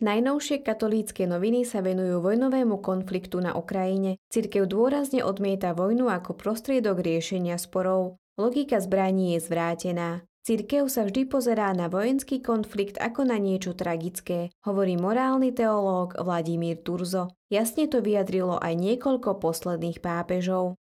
Najnovšie katolícke noviny sa venujú vojnovému konfliktu na Ukrajine. Cirkev dôrazne odmieta vojnu ako prostriedok riešenia sporov. Logika zbraní je zvrátená. Cirkev sa vždy pozerá na vojenský konflikt ako na niečo tragické, hovorí morálny teológ Vladimír Turzo. Jasne to vyjadrilo aj niekoľko posledných pápežov.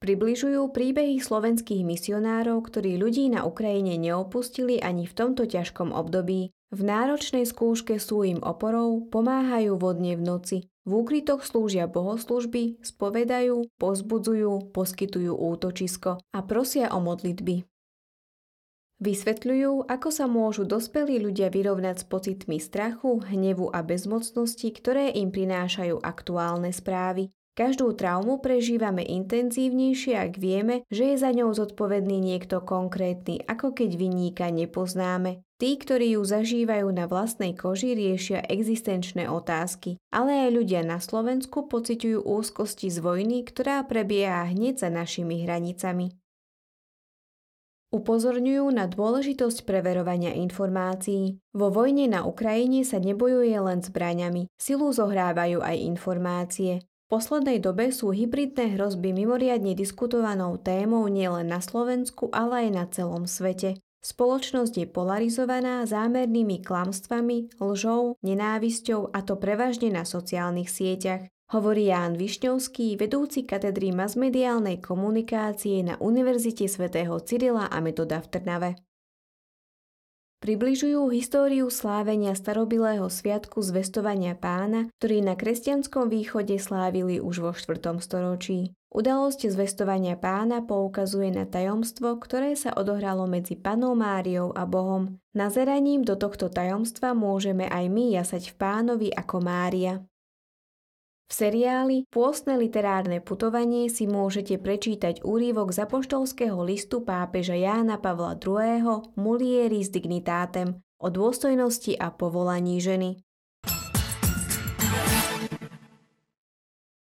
Približujú príbehy slovenských misionárov, ktorí ľudí na Ukrajine neopustili ani v tomto ťažkom období. V náročnej skúške sú im oporou, pomáhajú vodne v noci. V úkrytoch slúžia bohoslužby, spovedajú, pozbudzujú, poskytujú útočisko a prosia o modlitby. Vysvetľujú, ako sa môžu dospelí ľudia vyrovnať s pocitmi strachu, hnevu a bezmocnosti, ktoré im prinášajú aktuálne správy. Každú traumu prežívame intenzívnejšie, ak vieme, že je za ňou zodpovedný niekto konkrétny, ako keď vyníka nepoznáme. Tí, ktorí ju zažívajú na vlastnej koži, riešia existenčné otázky, ale aj ľudia na Slovensku pociťujú úzkosti z vojny, ktorá prebieha hneď za našimi hranicami. Upozorňujú na dôležitosť preverovania informácií. Vo vojne na Ukrajine sa nebojuje len zbraňami, silu zohrávajú aj informácie poslednej dobe sú hybridné hrozby mimoriadne diskutovanou témou nielen na Slovensku, ale aj na celom svete. Spoločnosť je polarizovaná zámernými klamstvami, lžou, nenávisťou a to prevažne na sociálnych sieťach, hovorí Ján Višňovský, vedúci katedry masmediálnej komunikácie na Univerzite svätého Cyrila a Metoda v Trnave. Približujú históriu slávenia starobilého sviatku zvestovania pána, ktorý na kresťanskom východe slávili už vo 4. storočí. Udalosť zvestovania pána poukazuje na tajomstvo, ktoré sa odohralo medzi panou Máriou a Bohom. Nazeraním do tohto tajomstva môžeme aj my jasať v pánovi ako Mária. V seriáli Pôstne literárne putovanie si môžete prečítať úrivok z apoštolského listu pápeža Jána Pavla II. Mulieris dignitatem o dôstojnosti a povolaní ženy.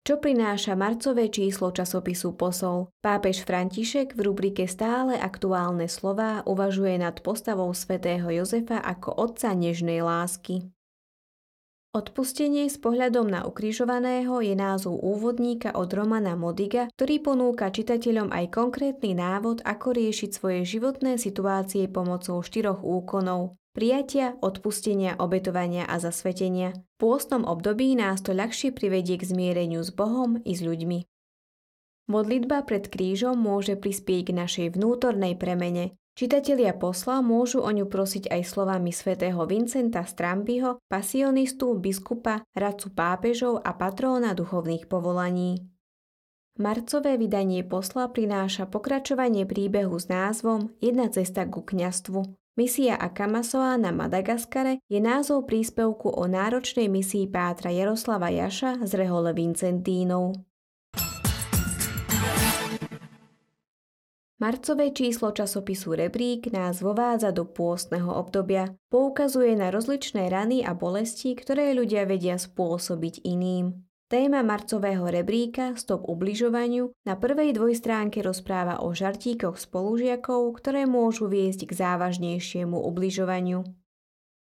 Čo prináša marcové číslo časopisu Posol? Pápež František v rubrike Stále aktuálne slová uvažuje nad postavou svätého Jozefa ako otca nežnej lásky. Odpustenie s pohľadom na ukrižovaného je názov úvodníka od Romana Modiga, ktorý ponúka čitateľom aj konkrétny návod, ako riešiť svoje životné situácie pomocou štyroch úkonov prijatia, odpustenia, obetovania a zasvetenia. V pôstnom období nás to ľahšie privedie k zmiereniu s Bohom i s ľuďmi. Modlitba pred krížom môže prispieť k našej vnútornej premene. Čitatelia posla môžu o ňu prosiť aj slovami svätého Vincenta Strambiho, pasionistu, biskupa, radcu pápežov a patróna duchovných povolaní. Marcové vydanie posla prináša pokračovanie príbehu s názvom Jedna cesta ku kňastvu. Misia Akamasoa na Madagaskare je názov príspevku o náročnej misii pátra Jaroslava Jaša z Rehole Vincentínov. Marcové číslo časopisu Rebrík nás vovádza do pôstneho obdobia. Poukazuje na rozličné rany a bolesti, ktoré ľudia vedia spôsobiť iným. Téma marcového rebríka Stop ubližovaniu na prvej dvojstránke rozpráva o žartíkoch spolužiakov, ktoré môžu viesť k závažnejšiemu ubližovaniu.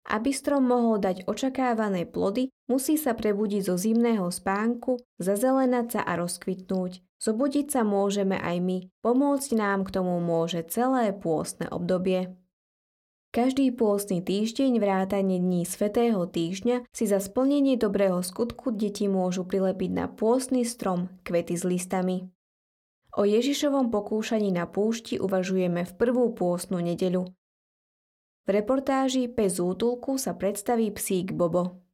Aby strom mohol dať očakávané plody, musí sa prebudiť zo zimného spánku, zazelenať sa a rozkvitnúť. Zobudiť sa môžeme aj my, pomôcť nám k tomu môže celé pôstne obdobie. Každý pôstny týždeň vrátane dní Svetého týždňa si za splnenie dobrého skutku deti môžu prilepiť na pôstny strom kvety s listami. O Ježišovom pokúšaní na púšti uvažujeme v prvú pôstnu nedeľu. Reportáži Pes útulku sa predstaví psík Bobo.